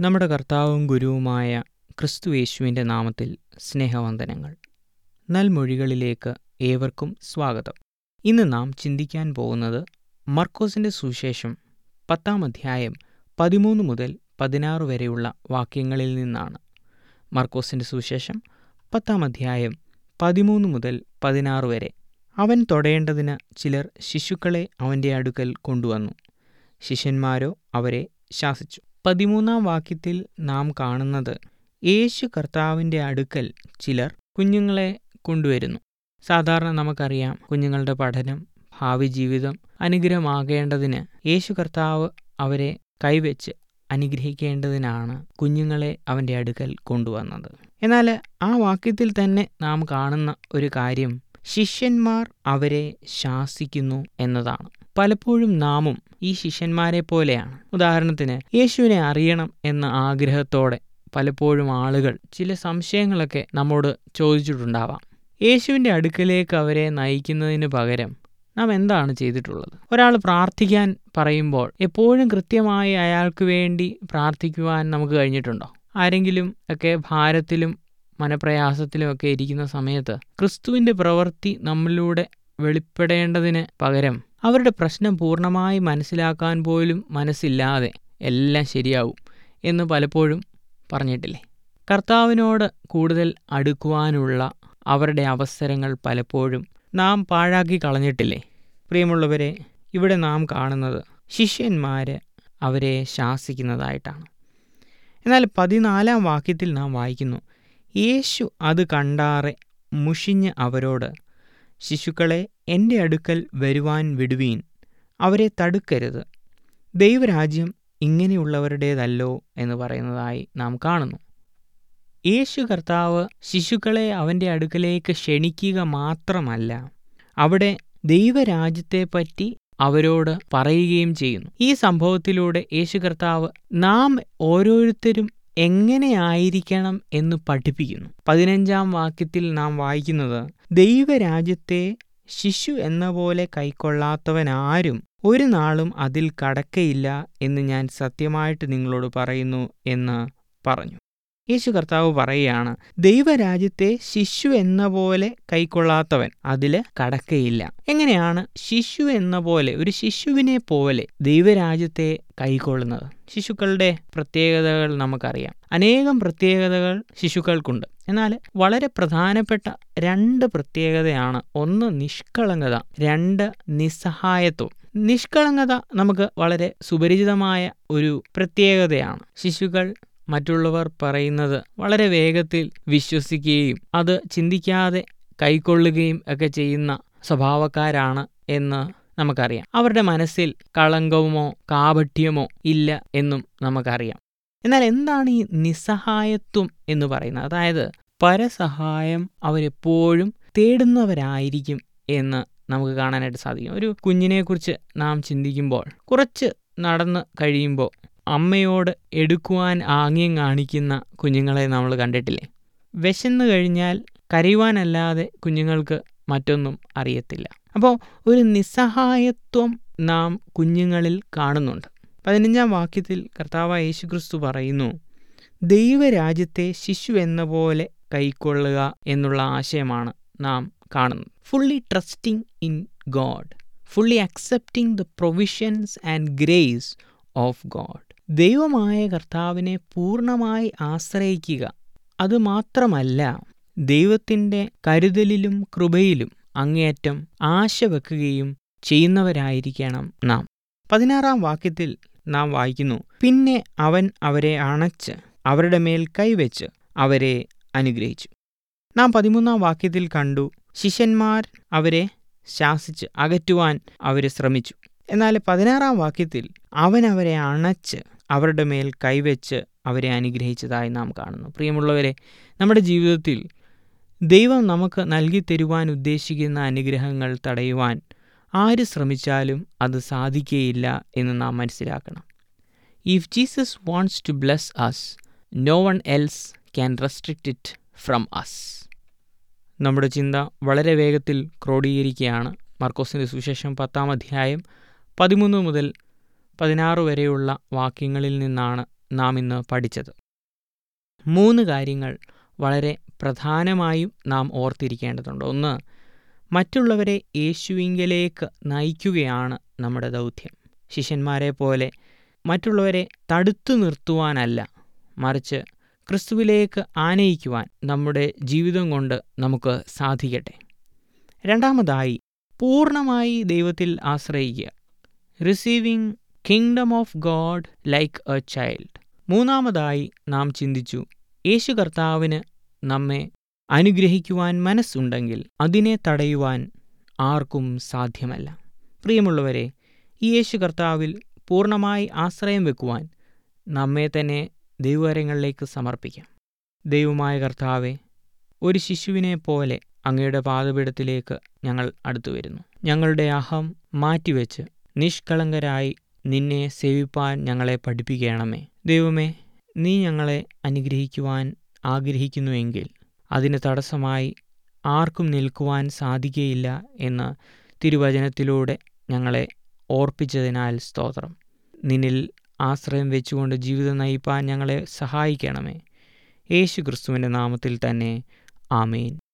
നമ്മുടെ കർത്താവും ഗുരുവുമായ ക്രിസ്തു യേശുവിന്റെ നാമത്തിൽ സ്നേഹവന്ദനങ്ങൾ. നൽമൊഴികളിലേക്ക് ഏവർക്കും സ്വാഗതം. ഇന്ന് നാം ചിന്തിക്കാൻ പോകുന്നത് മർക്കോസിന്റെ സുവിശേഷം പത്താം അധ്യായം പതിമൂന്ന് മുതൽ പതിനാറ് വരെയുള്ള വാക്യങ്ങളിൽ നിന്നാണ്. മർക്കോസിന്റെ സുവിശേഷം പത്താം അധ്യായം പതിമൂന്ന് മുതൽ പതിനാറ് വരെ അവൻ തൊടേണ്ടതിന് ചിലർ ശിശുക്കളെ അവന്റെ അടുക്കൽ കൊണ്ടുവന്നു. ശിഷ്യന്മാരോ അവരെ ശാസിച്ചു. പതിമൂന്നാം വാക്യത്തിൽ നാം കാണുന്നത് യേശു കർത്താവിന്റെ അടുക്കൽ ചിലർ കുഞ്ഞുങ്ങളെ കൊണ്ടുവരുന്നു. സാധാരണ നമുക്കറിയാം കുഞ്ഞുങ്ങളുടെ പഠനം ഭാവി ജീവിതം അനുഗ്രഹമാകേണ്ടതിന് യേശു കർത്താവ് അവരെ കൈവച്ച് അനുഗ്രഹിക്കേണ്ടതിനാണ് കുഞ്ഞുങ്ങളെ അവന്റെ അടുക്കൽ കൊണ്ടുവന്നത്. എന്നാൽ ആ വാക്യത്തിൽ തന്നെ നാം കാണുന്ന ഒരു കാര്യം ശിഷ്യന്മാർ അവരെ ശാസിക്കുന്നു എന്നതാണ്. പലപ്പോഴും നാമും ഈ ശിഷ്യന്മാരെ പോലെയാണ്. ഉദാഹരണത്തിന് യേശുവിനെ അറിയണം എന്ന ആഗ്രഹത്തോടെ പലപ്പോഴും ആളുകൾ ചില സംശയങ്ങളൊക്കെ നമ്മോട് ചോദിച്ചിട്ടുണ്ടാവാം. യേശുവിന്റെ അടുക്കലേക്ക് അവരെ നയിക്കുന്നതിന് പകരം നാം എന്താണ് ചെയ്തിട്ടുള്ളത്? ഒരാൾ പ്രാർത്ഥിക്കാൻ പറയുമ്പോൾ എപ്പോഴും കൃത്യമായി അയാൾക്ക് വേണ്ടി പ്രാർത്ഥിക്കുവാൻ നമുക്ക് കഴിഞ്ഞിട്ടുണ്ടോ? ആരെങ്കിലും ഒക്കെ ഭാരത്തിലും മനപ്രയാസത്തിലും ഒക്കെ ഇരിക്കുന്ന സമയത്ത് ക്രിസ്തുവിന്റെ പ്രവൃത്തി നമ്മളിലൂടെ വെളിപ്പെടേണ്ടതിന് പകരം അവരുടെ പ്രശ്നം പൂർണമായി മനസ്സിലാക്കാൻ പോലും മനസ്സില്ലാതെ എല്ലാം ശരിയാവും എന്ന് പലപ്പോഴും പറഞ്ഞിട്ടില്ലേ? കർത്താവിനോട് കൂടുതൽ അടുക്കുവാനുള്ള അവരുടെ അവസരങ്ങൾ പലപ്പോഴും നാം പാഴാക്കി കളഞ്ഞിട്ടില്ലേ? പ്രിയമുള്ളവരെ ഇവിടെ നാം കാണുന്നത് ശിഷ്യന്മാർ അവരെ ശാസിക്കുന്നതായിട്ടാണ്. എന്നാൽ പതിനാലാം വാക്യത്തിൽ നാം വായിക്കുന്നു യേശു അത് കണ്ടാറെ മുഷിഞ്ഞ് അവരോട് ശിശുക്കളെ എന്റെ അടുക്കൽ വരുവാൻ വിടുവീൻ. അവരെ തടുക്കരുത്. ദൈവരാജ്യം ഇങ്ങനെയുള്ളവരുടേതല്ലോ എന്ന് പറയുന്നതായി നാം കാണുന്നു. യേശു കർത്താവ് ശിശുക്കളെ അവന്റെ അടുക്കലേക്ക് ക്ഷണിക്കുക മാത്രമല്ല അവിടെ ദൈവരാജ്യത്തെപ്പറ്റി അവരോട് പറയുകയും ചെയ്യുന്നു. ഈ സംഭവത്തിലൂടെ യേശു കർത്താവ് നാം ഓരോരുത്തരും എങ്ങനെയായിരിക്കണം എന്ന് പഠിപ്പിക്കുന്നു. പതിനഞ്ചാം വാക്യത്തിൽ നാം വായിക്കുന്നത് ദൈവരാജ്യത്തെ ശിശു എന്ന പോലെ കൈക്കൊള്ളാത്തവനാരും ഒരു നാളും അതിൽ കടക്കയില്ല എന്ന് ഞാൻ സത്യമായിട്ട് നിങ്ങളോട് പറയുന്നു എന്ന് പറഞ്ഞു. യേശു കർത്താവ് പറയുകയാണ് ദൈവരാജ്യത്തെ ശിശു എന്ന പോലെ കൈക്കൊള്ളാത്തവൻ അതിൽ കടക്കയില്ല. എങ്ങനെയാണ് ശിശു എന്ന പോലെ ഒരു ശിശുവിനെ പോലെ ദൈവരാജ്യത്തെ കൈക്കൊള്ളുന്നത്? ശിശുക്കളുടെ പ്രത്യേകതകൾ നമുക്കറിയാം. അനേകം പ്രത്യേകതകൾ ശിശുക്കൾക്കുണ്ട്. എന്നാൽ വളരെ പ്രധാനപ്പെട്ട രണ്ട് പ്രത്യേകതയാണ്. ഒന്ന് നിഷ്കളങ്കത രണ്ട് നിസ്സഹായത്വം. നിഷ്കളങ്കത നമുക്ക് വളരെ സുപരിചിതമായ ഒരു പ്രത്യേകതയാണ്. ശിശുക്കൾ മറ്റുള്ളവർ പറയുന്നത് വളരെ വേഗത്തിൽ വിശ്വസിക്കുകയും അത് ചിന്തിക്കാതെ കൈക്കൊള്ളുകയും ഒക്കെ ചെയ്യുന്ന സ്വഭാവക്കാരാണ് എന്ന് നമുക്കറിയാം. അവരുടെ മനസ്സിൽ കളങ്കവുമോ കാപട്യമോ ഇല്ല എന്നും നമുക്കറിയാം. എന്നാൽ എന്താണ് ഈ നിസ്സഹായത്വം എന്ന് പറയുന്നത്? അതായത് പരസഹായം അവരെപ്പോഴും തേടുന്നവരായിരിക്കും എന്ന് നമുക്ക് കാണാനായിട്ട് സാധിക്കും. ഒരു കുഞ്ഞിനെക്കുറിച്ച് നാം ചിന്തിക്കുമ്പോൾ കുറച്ച് നടന്ന് കഴിയുമ്പോൾ അമ്മയോട് എടുക്കുവാൻ ആംഗ്യം കാണിക്കുന്ന കുഞ്ഞുങ്ങളെ നമ്മൾ കണ്ടിട്ടില്ലേ? വിശന്നു കഴിഞ്ഞാൽ കരയുവാനല്ലാതെ കുഞ്ഞുങ്ങൾക്ക് മറ്റൊന്നും അറിയത്തില്ല. അപ്പോൾ ഒരു നിസ്സഹായത്വം നാം കുഞ്ഞുങ്ങളിൽ കാണുന്നുണ്ട്. പതിനഞ്ചാം വാക്യത്തിൽ കർത്താവ് യേശുക്രിസ്തു പറയുന്നു ദൈവരാജ്യത്തെ ശിശു എന്ന പോലെ കൈക്കൊള്ളുക എന്നുള്ള ആശയമാണ് നാം കാണുന്നത്. Fully trusting in God fully accepting the provisions and grace of God ദൈവമായ കർത്താവിനെ പൂർണമായി ആശ്രയിക്കുക. അതുമാത്രമല്ല ദൈവത്തിന്റെ കരുതലിലും കൃപയിലും അങ്ങേയറ്റം ആശ വെക്കുകയും ചെയ്യുന്നവരായിരിക്കണം നാം. പതിനാറാം വാക്യത്തിൽ നാം വായിക്കുന്നു പിന്നെ അവൻ അവരെ അണച്ച് അവരുടെ മേൽ കൈവച്ച് അവരെ അനുഗ്രഹിച്ചു. നാം പതിമൂന്നാം വാക്യത്തിൽ കണ്ടു ശിഷ്യന്മാർ അവരെ ശാസിച്ച് അകറ്റുവാൻ അവരെ ശ്രമിച്ചു. എന്നാൽ പതിനാറാം വാക്യത്തിൽ അവൻ അവരെ അണച്ച് അവരുടെ മേൽ കൈവച്ച് അവരെ അനുഗ്രഹിച്ചതായി നാം കാണുന്നു. പ്രിയമുള്ളവരെ നമ്മുടെ ജീവിതത്തിൽ ദൈവം നമുക്ക് നൽകി തരുവാൻ ഉദ്ദേശിക്കുന്ന അനുഗ്രഹങ്ങൾ തടയുവാൻ ആര് ശ്രമിച്ചാലും അത് സാധിക്കുകയില്ല എന്ന് നാം മനസ്സിലാക്കണം. If Jesus wants to bless us no one else can restrict it from us നമ്മുടെ ചിന്ത വളരെ വേഗത്തിൽ ക്രോഡീകരിക്കുകയാണ്. മർക്കോസിന്റെ സുശേഷം പത്താം അധ്യായം പതിമൂന്ന് മുതൽ പതിനാറ് വരെയുള്ള വാക്യങ്ങളിൽ നിന്നാണ് നാം ഇന്ന് പഠിച്ചത്. മൂന്ന് കാര്യങ്ങൾ വളരെ പ്രധാനമായും നാം ഓർത്തിരിക്കേണ്ടതുണ്ട്. ഒന്ന് മറ്റുള്ളവരെ യേശുവിങ്കലേക്ക് നയിക്കുകയാണ് നമ്മുടെ ദൗത്യം. ശിഷ്യന്മാരെ പോലെ മറ്റുള്ളവരെ തടുത്തു നിർത്തുവാനല്ല മറിച്ച് ക്രിസ്തുവിലേക്ക് ആനയിക്കുവാൻ നമ്മുടെ ജീവിതം കൊണ്ട് നമുക്ക് സാധിക്കട്ടെ. രണ്ടാമതായി പൂർണമായി ദൈവത്തിൽ ആശ്രയിക്കുക. Receiving kingdom of God like a child മൂന്നാമതായി നാം ചിന്തിച്ചു യേശു കർത്താവിന് നമ്മെ അനുഗ്രഹിക്കുവാൻ മനസ്സുണ്ടെങ്കിൽ അതിനെ തടയുവാൻ ആർക്കും സാധ്യമല്ല. പ്രിയമുള്ളവരെ ഈ യേശു കർത്താവിൽ പൂർണമായി ആശ്രയം വെക്കുവാൻ നമ്മെ തന്നെ ദൈവകരങ്ങളിലേക്ക് സമർപ്പിക്കാം. ദൈവമായ കർത്താവെ ഒരു ശിശുവിനെ പോലെ അങ്ങയുടെ പാദപീഠത്തിലേക്ക് ഞങ്ങൾ അടുത്തു വരുന്നു ഞങ്ങളുടെ അഹം മാറ്റിവെച്ച് നിഷ്കളങ്കരായി നിന്നെ സേവിപ്പാൻ ഞങ്ങളെ പഠിപ്പിക്കണമേ. ദൈവമേ നീ ഞങ്ങളെ അനുഗ്രഹിക്കുവാൻ ആഗ്രഹിക്കുന്നുവെങ്കിൽ അതിന് തടസ്സമായി ആർക്കും നിൽക്കുവാൻ സാധിക്കുകയില്ല എന്ന് തിരുവചനത്തിലൂടെ ഞങ്ങളെ ഓർപ്പിച്ചതിനാൽ സ്തോത്രം. നിന്നിൽ ആശ്രയം വെച്ചുകൊണ്ട് ജീവിതം നയിപ്പാൻ ഞങ്ങളെ സഹായിക്കണമേ. യേശു ക്രിസ്തുവിന്റെ നാമത്തിൽ തന്നെ ആമേൻ.